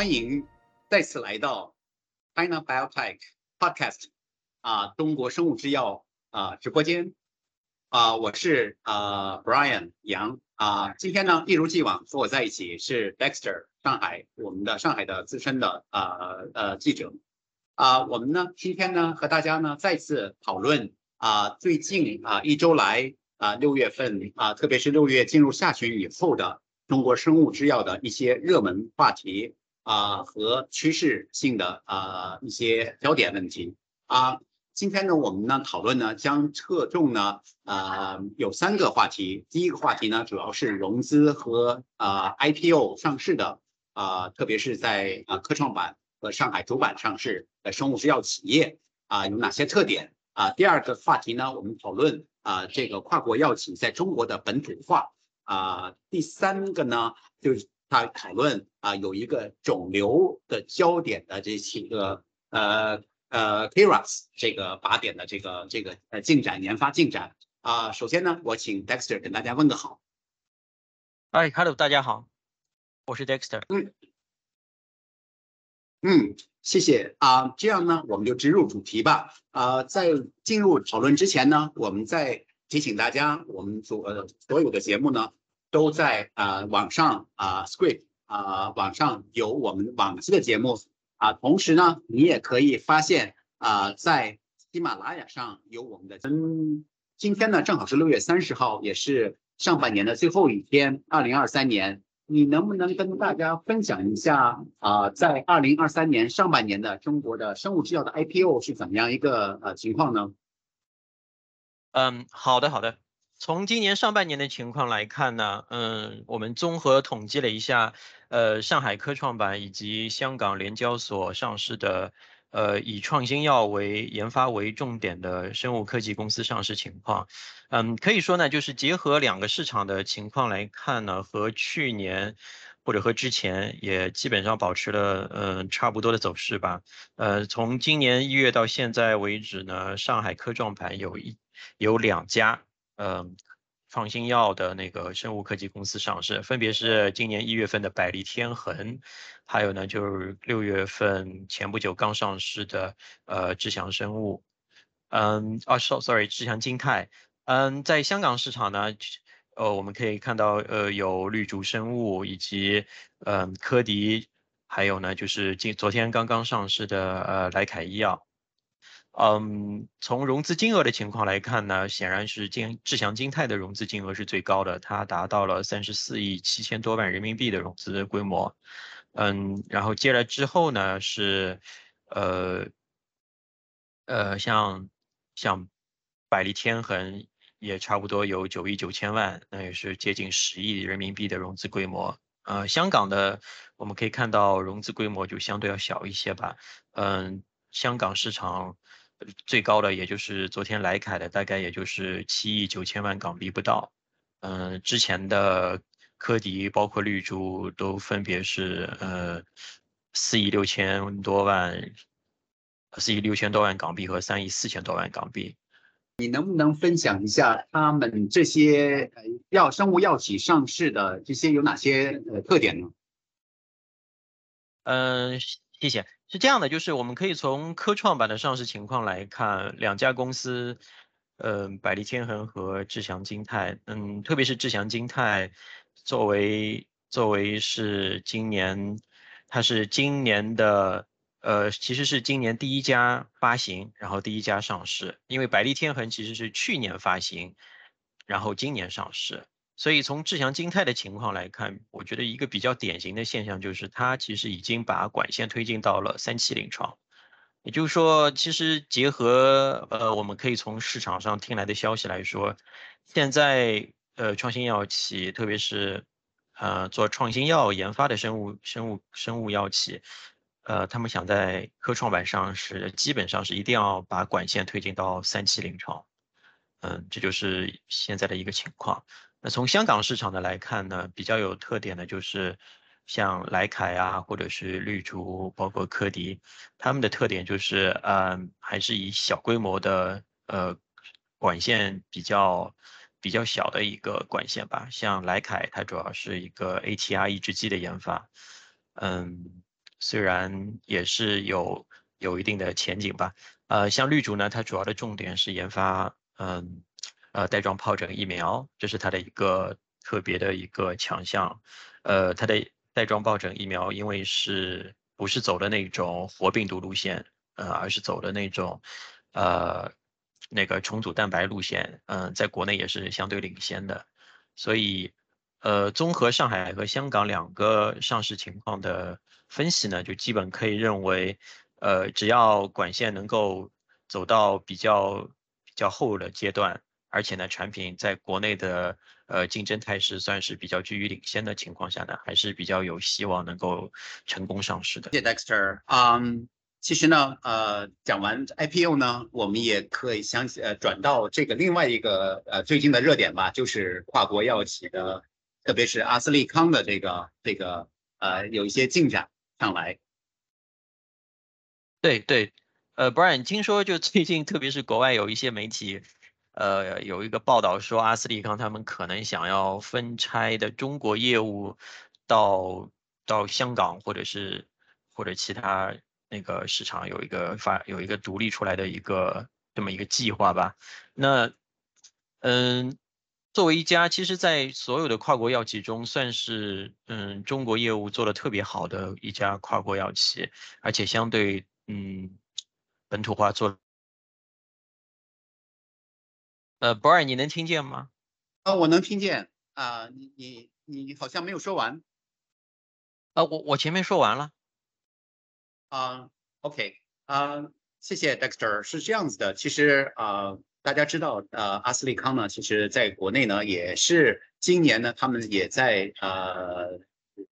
欢迎再次来到 China Biotech Podcast 啊，中国生物制药啊直播间。啊，我是啊 Brian 杨啊，今天呢一如既往和我在一起是 Dexter 上海我们的上海的资深的啊呃记者。啊，我们呢今天呢和大家呢再次讨论啊最近啊一周来啊六月份啊特别是六月进入下旬以后的中国生物制药的一些热门话题。啊，和趋势性的啊一些焦点问题啊，今天呢，我们呢讨论呢将侧重呢啊有三个话题。第一个话题呢，主要是融资和啊 IPO 上市的啊，特别是在啊科创板和上海主板上市的生物制药企业啊有哪些特点啊？第二个话题呢，我们讨论啊这个跨国药企在中国的本土化啊。第三个呢，就是。他讨论啊，有一个肿瘤的焦点的这几个呃呃 KRAS 这个靶点的这个这个呃进展研发进展啊。首先呢，我请 Dexter 跟大家问个好。哎，Hello，大家好，我是 Dexter。嗯嗯，谢谢啊。这样呢，我们就直入主题吧。啊，在进入讨论之前呢，我们再提醒大家，我们所呃所有的节目呢。都在啊网上啊 Script 啊网上有我们往期的节目啊，同时呢，你也可以发现啊，在喜马拉雅上有我们的。嗯，今天呢正好是六月三十号，也是上半年的最后一天，二零二三年，你能不能跟大家分享一下啊，在二零二三年上半年的中国的生物制药的 IPO 是怎么样一个呃情况呢？嗯，好的，好的。从今年上半年的情况来看呢，嗯，我们综合统计了一下，呃，上海科创板以及香港联交所上市的，呃，以创新药为研发为重点的生物科技公司上市情况，嗯，可以说呢，就是结合两个市场的情况来看呢，和去年或者和之前也基本上保持了，嗯，差不多的走势吧。呃，从今年一月到现在为止呢，上海科创板有一有两家。嗯，创新药的那个生物科技公司上市，分别是今年一月份的百利天恒，还有呢就是六月份前不久刚上市的呃志祥生物，嗯，啊，sorry，志祥金泰，嗯，在香港市场呢，呃，我们可以看到呃有绿竹生物以及嗯科迪，还有呢就是今昨天刚刚上市的呃莱凯医药。嗯，从融资金额的情况来看呢，显然是金志祥金泰的融资金额是最高的，它达到了三十四亿七千多万人民币的融资规模。嗯，然后接了之后呢是，呃，呃，像像百利天恒也差不多有九亿九千万，那也是接近十亿人民币的融资规模。呃，香港的我们可以看到融资规模就相对要小一些吧。嗯，香港市场。最高的也就是昨天莱凯的，大概也就是七亿九千万港币不到。嗯，之前的科迪包括绿珠都分别是呃四亿六千多万，四亿六千多万港币和三亿四千多万港币。你能不能分享一下他们这些药生物药企上市的这些有哪些呃特点呢？嗯，谢谢。是这样的，就是我们可以从科创板的上市情况来看，两家公司，嗯，百利天恒和志祥金泰，嗯，特别是志祥金泰，作为作为是今年，它是今年的，呃，其实是今年第一家发行，然后第一家上市，因为百利天恒其实是去年发行，然后今年上市。所以从志祥金泰的情况来看，我觉得一个比较典型的现象就是，它其实已经把管线推进到了三期临床。也就是说，其实结合呃，我们可以从市场上听来的消息来说，现在呃，创新药企，特别是呃做创新药研发的生物生物生物药企，呃，他们想在科创板上是基本上是一定要把管线推进到三期临床。嗯，这就是现在的一个情况。那从香港市场的来看呢，比较有特点的就是像莱凯啊，或者是绿竹，包括科迪，他们的特点就是，嗯，还是以小规模的呃管线比较比较小的一个管线吧。像莱凯，它主要是一个 ATR 抑制剂的研发，嗯，虽然也是有有一定的前景吧。呃，像绿竹呢，它主要的重点是研发，嗯，呃，带状疱疹疫苗，这是它的一个特别的一个强项。呃，它的带状疱疹疫苗，因为是不是走的那种活病毒路线，呃，而是走的那种，呃。那个重组蛋白路线，嗯，在国内也是相对领先的，所以，呃，综合上海和香港两个上市情况的分析呢，就基本可以认为，呃，只要管线能够走到比较比较后的阶段，而且呢，产品在国内的呃竞争态势算是比较居于领先的情况下呢，还是比较有希望能够成功上市的。谢谢 Dexter，嗯。其实呢，呃，讲完 IPO 呢，我们也可以相呃转到这个另外一个呃最近的热点吧，就是跨国药企的，特别是阿斯利康的这个这个呃有一些进展上来。对对，呃，Brian，听说就最近特别是国外有一些媒体，呃，有一个报道说阿斯利康他们可能想要分拆的中国业务到到香港或者是或者其他。那个市场有一个发有一个独立出来的一个这么一个计划吧。那嗯，作为一家其实，在所有的跨国药企中，算是嗯中国业务做的特别好的一家跨国药企，而且相对嗯本土化做。呃，Brian，你能听见吗？啊，我能听见啊，你你你好像没有说完。啊，我我前面说完了。啊，OK，啊，谢谢 Dexter。是这样子的，其实啊，大家知道，呃，阿斯利康呢，其实在国内呢，也是今年呢，他们也在呃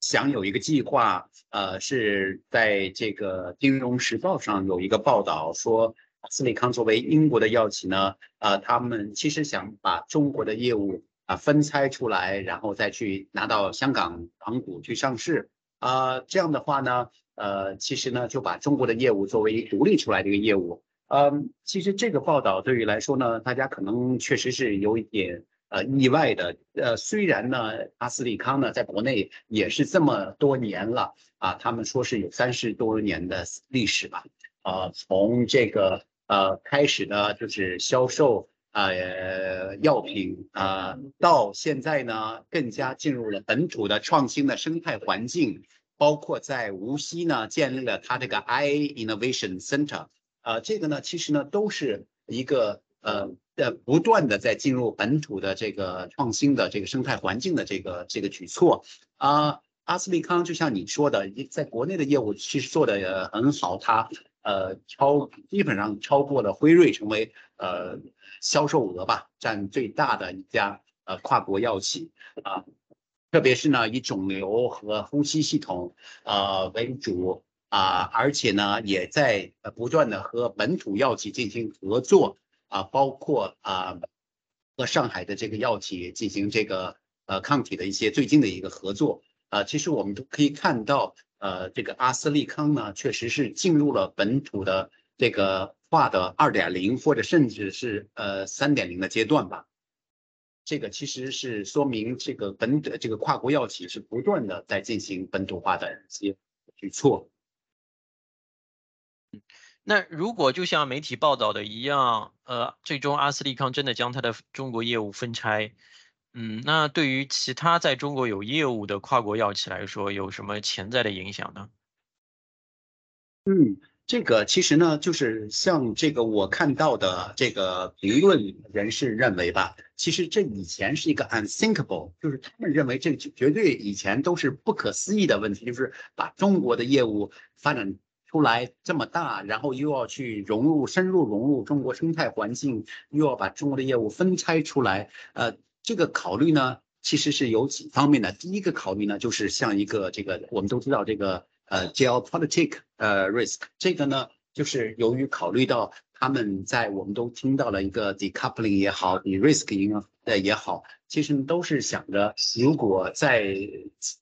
想有一个计划，呃，是在这个《金融时报》上有一个报道说，阿斯利康作为英国的药企呢，呃，他们其实想把中国的业务啊分拆出来，然后再去拿到香港港股去上市。啊，这样的话呢？呃，其实呢，就把中国的业务作为独立出来的一个业务。嗯，其实这个报道对于来说呢，大家可能确实是有一点呃意外的。呃，虽然呢，阿斯利康呢在国内也是这么多年了啊，他们说是有三十多年的历史吧。啊，从这个呃开始呢，就是销售呃药品啊，到现在呢，更加进入了本土的创新的生态环境。包括在无锡呢，建立了它这个 I Innovation Center，呃，这个呢，其实呢，都是一个呃呃不断的在进入本土的这个创新的这个生态环境的这个这个举措啊。阿斯利康就像你说的，在国内的业务其实做的很好，它呃超基本上超过了辉瑞，成为呃销售额吧占最大的一家呃跨国药企啊。特别是呢，以肿瘤和呼吸系统呃为主啊，而且呢，也在不断的和本土药企进行合作啊，包括啊和上海的这个药企进行这个呃抗体的一些最近的一个合作啊。其实我们都可以看到，呃，这个阿斯利康呢，确实是进入了本土的这个化的二点零或者甚至是呃三点零的阶段吧。这个其实是说明这个本这个跨国药企是不断的在进行本土化的一些举措。那如果就像媒体报道的一样，呃，最终阿斯利康真的将它的中国业务分拆，嗯，那对于其他在中国有业务的跨国药企来说，有什么潜在的影响呢？嗯。这个其实呢，就是像这个我看到的这个评论人士认为吧，其实这以前是一个 unthinkable，就是他们认为这绝对以前都是不可思议的问题，就是把中国的业务发展出来这么大，然后又要去融入深入融入中国生态环境，又要把中国的业务分拆出来，呃，这个考虑呢，其实是有几方面的。第一个考虑呢，就是像一个这个我们都知道这个。呃，geopolitical 呃 risk 这个呢，就是由于考虑到他们在我们都听到了一个 decoupling 也好，de-risking 的也好，其实都是想着，如果在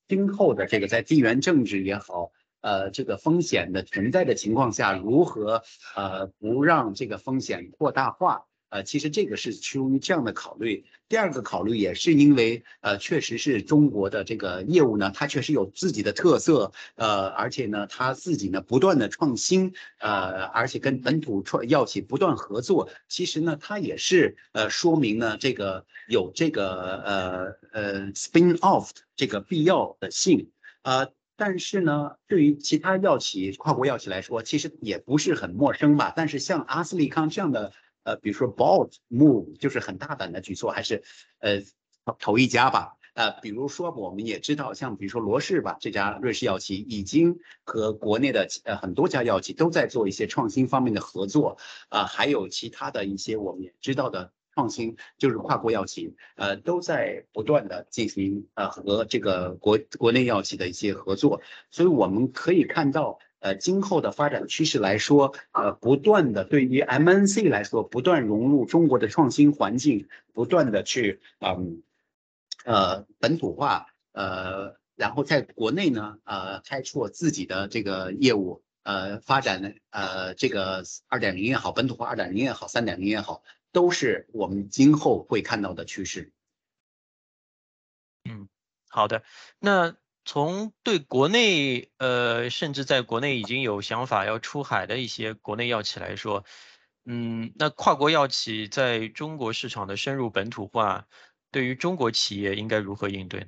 今后的这个在地缘政治也好，呃，这个风险的存在的情况下，如何呃不让这个风险扩大化呃，其实这个是出于这样的考虑。第二个考虑也是因为，呃，确实是中国的这个业务呢，它确实有自己的特色，呃，而且呢，它自己呢不断的创新，呃，而且跟本土创药企不断合作，其实呢，它也是呃说明呢这个有这个呃呃 spin off 这个必要的性，呃，但是呢，对于其他药企、跨国药企来说，其实也不是很陌生吧。但是像阿斯利康这样的。呃，比如说 bold move 就是很大胆的举措，还是呃头一家吧。呃，比如说我们也知道，像比如说罗氏吧，这家瑞士药企已经和国内的呃很多家药企都在做一些创新方面的合作。啊，还有其他的一些我们也知道的创新，就是跨国药企呃都在不断的进行呃和这个国国内药企的一些合作。所以我们可以看到。呃，今后的发展趋势来说，呃，不断的对于 MNC 来说，不断融入中国的创新环境，不断的去嗯呃本土化，呃，然后在国内呢，呃，开拓自己的这个业务，呃，发展呃这个二点零也好，本土化二点零也好，三点零也好，都是我们今后会看到的趋势。嗯，好的，那。从对国内，呃，甚至在国内已经有想法要出海的一些国内药企来说，嗯，那跨国药企在中国市场的深入本土化，对于中国企业应该如何应对呢？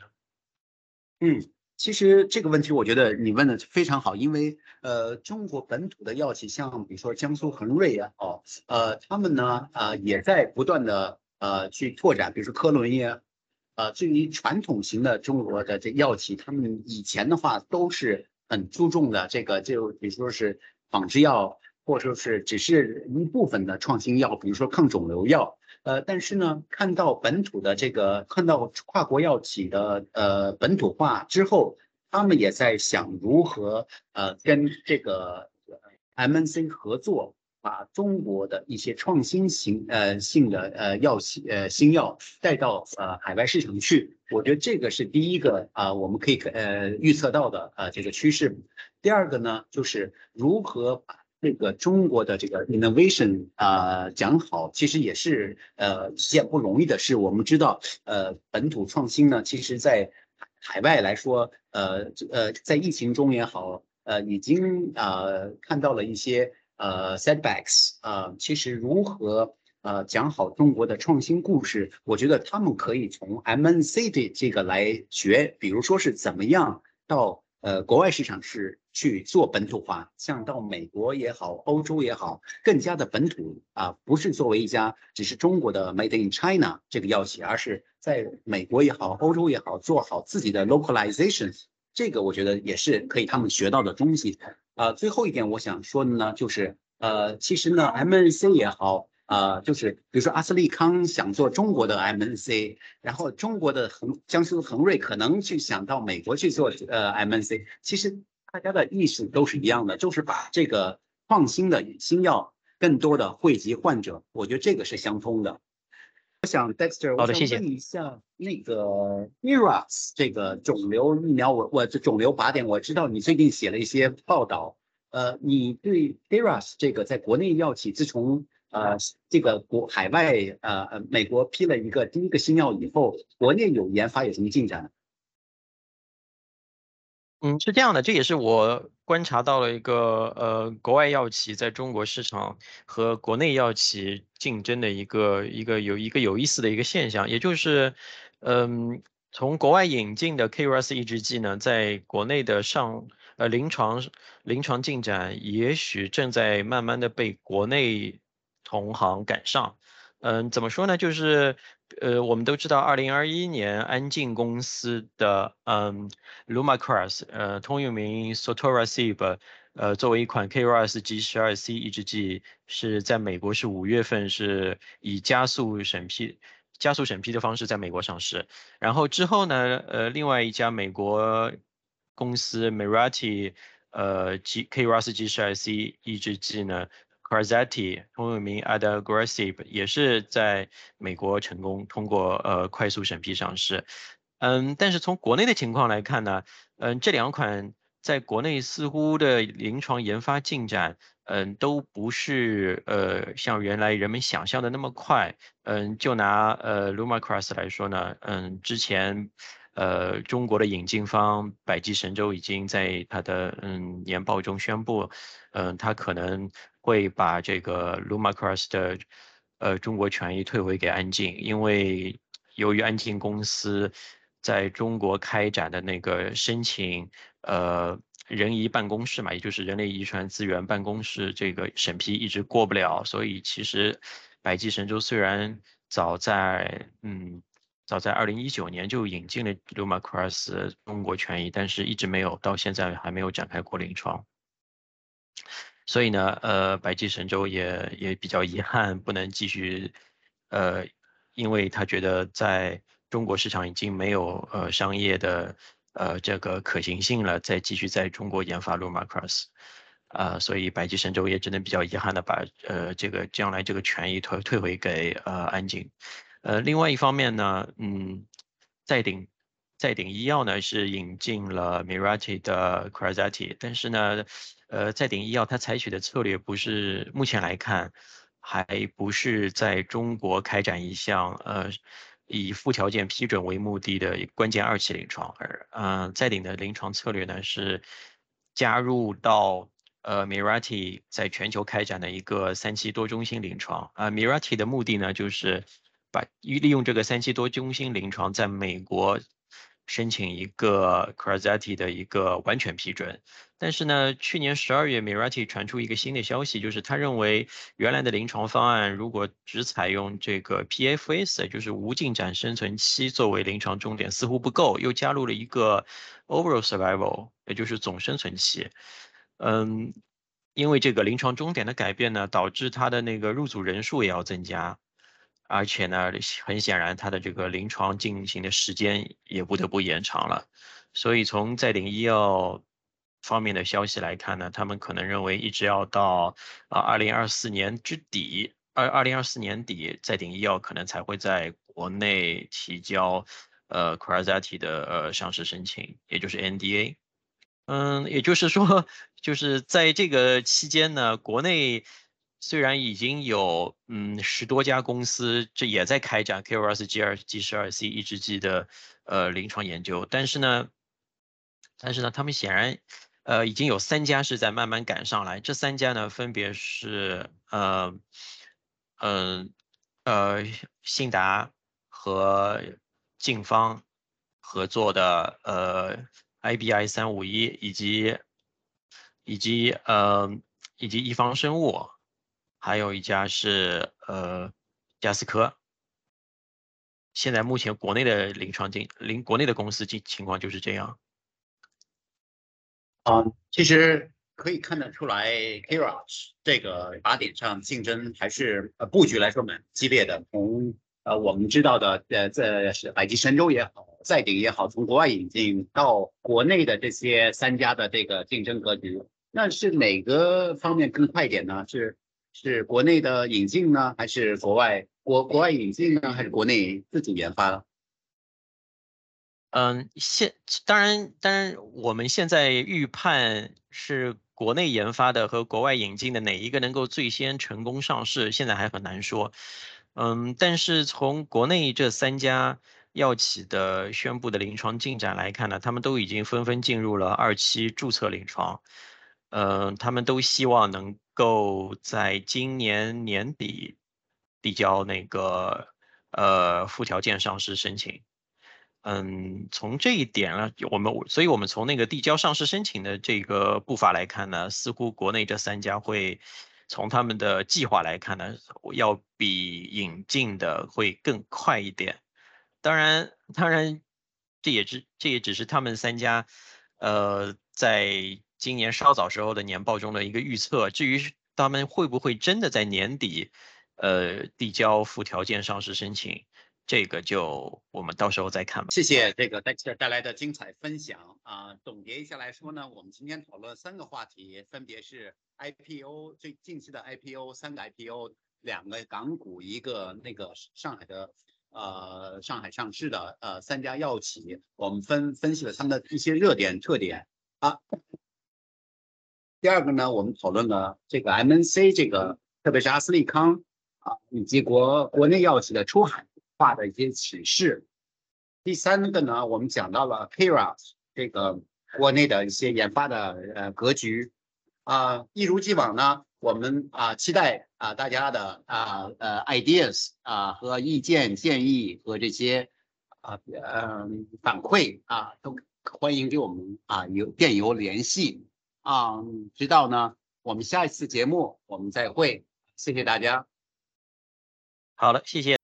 嗯，其实这个问题我觉得你问的非常好，因为呃，中国本土的药企，像比如说江苏恒瑞啊，哦，呃，他们呢，呃，也在不断的呃去拓展，比如说科伦呀。呃，至于传统型的中国的这药企，他们以前的话都是很注重的这个，就比如说是仿制药，或者说是只是一部分的创新药，比如说抗肿瘤药。呃，但是呢，看到本土的这个，看到跨国药企的呃本土化之后，他们也在想如何呃跟这个 MNC 合作。把中国的一些创新型呃性的呃药呃新药带到呃海外市场去，我觉得这个是第一个啊，我们可以呃预测到的呃这个趋势。第二个呢，就是如何把这个中国的这个 innovation 啊讲好，其实也是呃一件不容易的事。我们知道呃本土创新呢，其实在海外来说，呃呃在疫情中也好，呃已经呃看到了一些。呃，setbacks，呃，其实如何呃讲好中国的创新故事，我觉得他们可以从 MNC 的这个来学，比如说是怎么样到呃国外市场是去做本土化，像到美国也好，欧洲也好，更加的本土啊，不是作为一家只是中国的 Made in China 这个药企，而是在美国也好，欧洲也好，做好自己的 localization，这个我觉得也是可以他们学到的东西。呃，最后一点我想说的呢，就是呃，其实呢，MNC 也好，呃，就是比如说阿斯利康想做中国的 MNC，然后中国的恒江苏恒瑞可能去想到美国去做呃 MNC，其实大家的意识都是一样的，就是把这个创新的新药更多的惠及患者，我觉得这个是相通的。我想 Dexter，我想问一下那个 Eras 这个肿瘤疫苗，我我这肿瘤靶点，我知道你最近写了一些报道，呃，你对 Eras 这个在国内药企自从呃这个国海外呃呃美国批了一个第一个新药以后，国内有研发有什么进展？嗯，是这样的，这也是我观察到了一个呃，国外药企在中国市场和国内药企竞争的一个一个有一个有意思的一个现象，也就是，嗯，从国外引进的 KRAS 抑制剂呢，在国内的上呃临床临床进展，也许正在慢慢的被国内同行赶上。嗯，怎么说呢？就是，呃，我们都知道，二零二一年安进公司的嗯，Lumakras，呃，通用名 Sotorasib，呃，作为一款 KRAS G 十二 C 抑制剂，是在美国是五月份是以加速审批、加速审批的方式在美国上市。然后之后呢，呃，另外一家美国公司 Mirati，呃，G KRAS G 十二 C 抑制剂呢。C a r z e t i 通用名 Adagrasib 也是在美国成功通过呃快速审批上市，嗯，但是从国内的情况来看呢，嗯，这两款在国内似乎的临床研发进展，嗯，都不是呃像原来人们想象的那么快。嗯，就拿呃 Lumacras 来说呢，嗯，之前呃中国的引进方百济神州已经在他的嗯年报中宣布，嗯，他可能会把这个 Lumacross 的呃中国权益退回给安进，因为由于安进公司。在中国开展的那个申请，呃，人遗办公室嘛，也就是人类遗传资源办公室这个审批一直过不了，所以其实百济神州虽然早在嗯早在二零一九年就引进了 Lumacross 中国权益，但是一直没有到现在还没有展开过临床，所以呢，呃，百济神州也也比较遗憾，不能继续，呃，因为他觉得在。中国市场已经没有呃商业的呃这个可行性了，再继续在中国研发 Lumacras，啊，所以百济神州也只能比较遗憾的把呃这个将来这个权益退退回给呃安井，呃，另外一方面呢，嗯，在鼎在鼎医药呢是引进了 Mirati 的 c r a z a t i 但是呢，呃，在鼎医药它采取的策略不是目前来看还不是在中国开展一项呃。以附条件批准为目的的关键二期临床，而嗯，在鼎的临床策略呢是加入到呃 Mirati 在全球开展的一个三期多中心临床啊，Mirati 的目的呢就是把利用这个三期多中心临床在美国。申请一个 c r a z a t i 的一个完全批准，但是呢，去年十二月，Mirati 传出一个新的消息，就是他认为原来的临床方案如果只采用这个 PFS，就是无进展生存期作为临床终点，似乎不够，又加入了一个 overall survival，也就是总生存期。嗯，因为这个临床终点的改变呢，导致他的那个入组人数也要增加。而且呢，很显然，它的这个临床进行的时间也不得不延长了。所以从在鼎医药方面的消息来看呢，他们可能认为一直要到啊二零二四年之底，二二零二四年底，在鼎医药可能才会在国内提交呃 c r a z a t i 的呃上市申请，也就是 NDA。嗯，也就是说，就是在这个期间呢，国内。虽然已经有嗯十多家公司这也在开展 KRAS G 二 G 十二 C 抑制剂的呃临床研究，但是呢，但是呢，他们显然呃已经有三家是在慢慢赶上来。这三家呢，分别是呃嗯呃信达和劲方合作的呃 IBI 三五一，以及以及呃以及一方生物。还有一家是呃加斯科，现在目前国内的临床经临国内的公司情情况就是这样。啊，其实可以看得出来 k i r a s 这个靶点上竞争还是呃布局来说蛮激烈的。从呃我们知道的呃这是百济神州也好，赛鼎也好，从国外引进到国内的这些三家的这个竞争格局，那是哪个方面更快一点呢？是？是国内的引进呢，还是国外国国外引进呢，还是国内自主研发？嗯，现当然当然，我们现在预判是国内研发的和国外引进的哪一个能够最先成功上市，现在还很难说。嗯，但是从国内这三家药企的宣布的临床进展来看呢，他们都已经纷纷进入了二期注册临床。嗯，他们都希望能。够在今年年底递交那个呃附条件上市申请。嗯，从这一点呢，我们所以我们从那个递交上市申请的这个步伐来看呢，似乎国内这三家会从他们的计划来看呢，要比引进的会更快一点。当然，当然这也只这也只是他们三家呃在。今年稍早时候的年报中的一个预测，至于他们会不会真的在年底，呃，递交附条件上市申请，这个就我们到时候再看吧。谢谢这个 Dexter 带来的精彩分享啊！总结一下来说呢，我们今天讨论三个话题，分别是 IPO 最近期的 IPO，三个 IPO，两个港股，一个那个上海的呃上海上市的呃三家药企，我们分分析了他们的一些热点特点啊。第二个呢，我们讨论了这个 MNC 这个，特别是阿斯利康啊，以及国国内药企的出海化的一些启示。第三个呢，我们讲到了 Kira 这个国内的一些研发的呃格局啊，一如既往呢，我们啊期待啊大家的啊呃 ideas 啊和意见建议和这些啊呃反馈啊都欢迎给我们啊邮电邮联系。啊，知道呢。我们下一次节目我们再会，谢谢大家。好了，谢谢。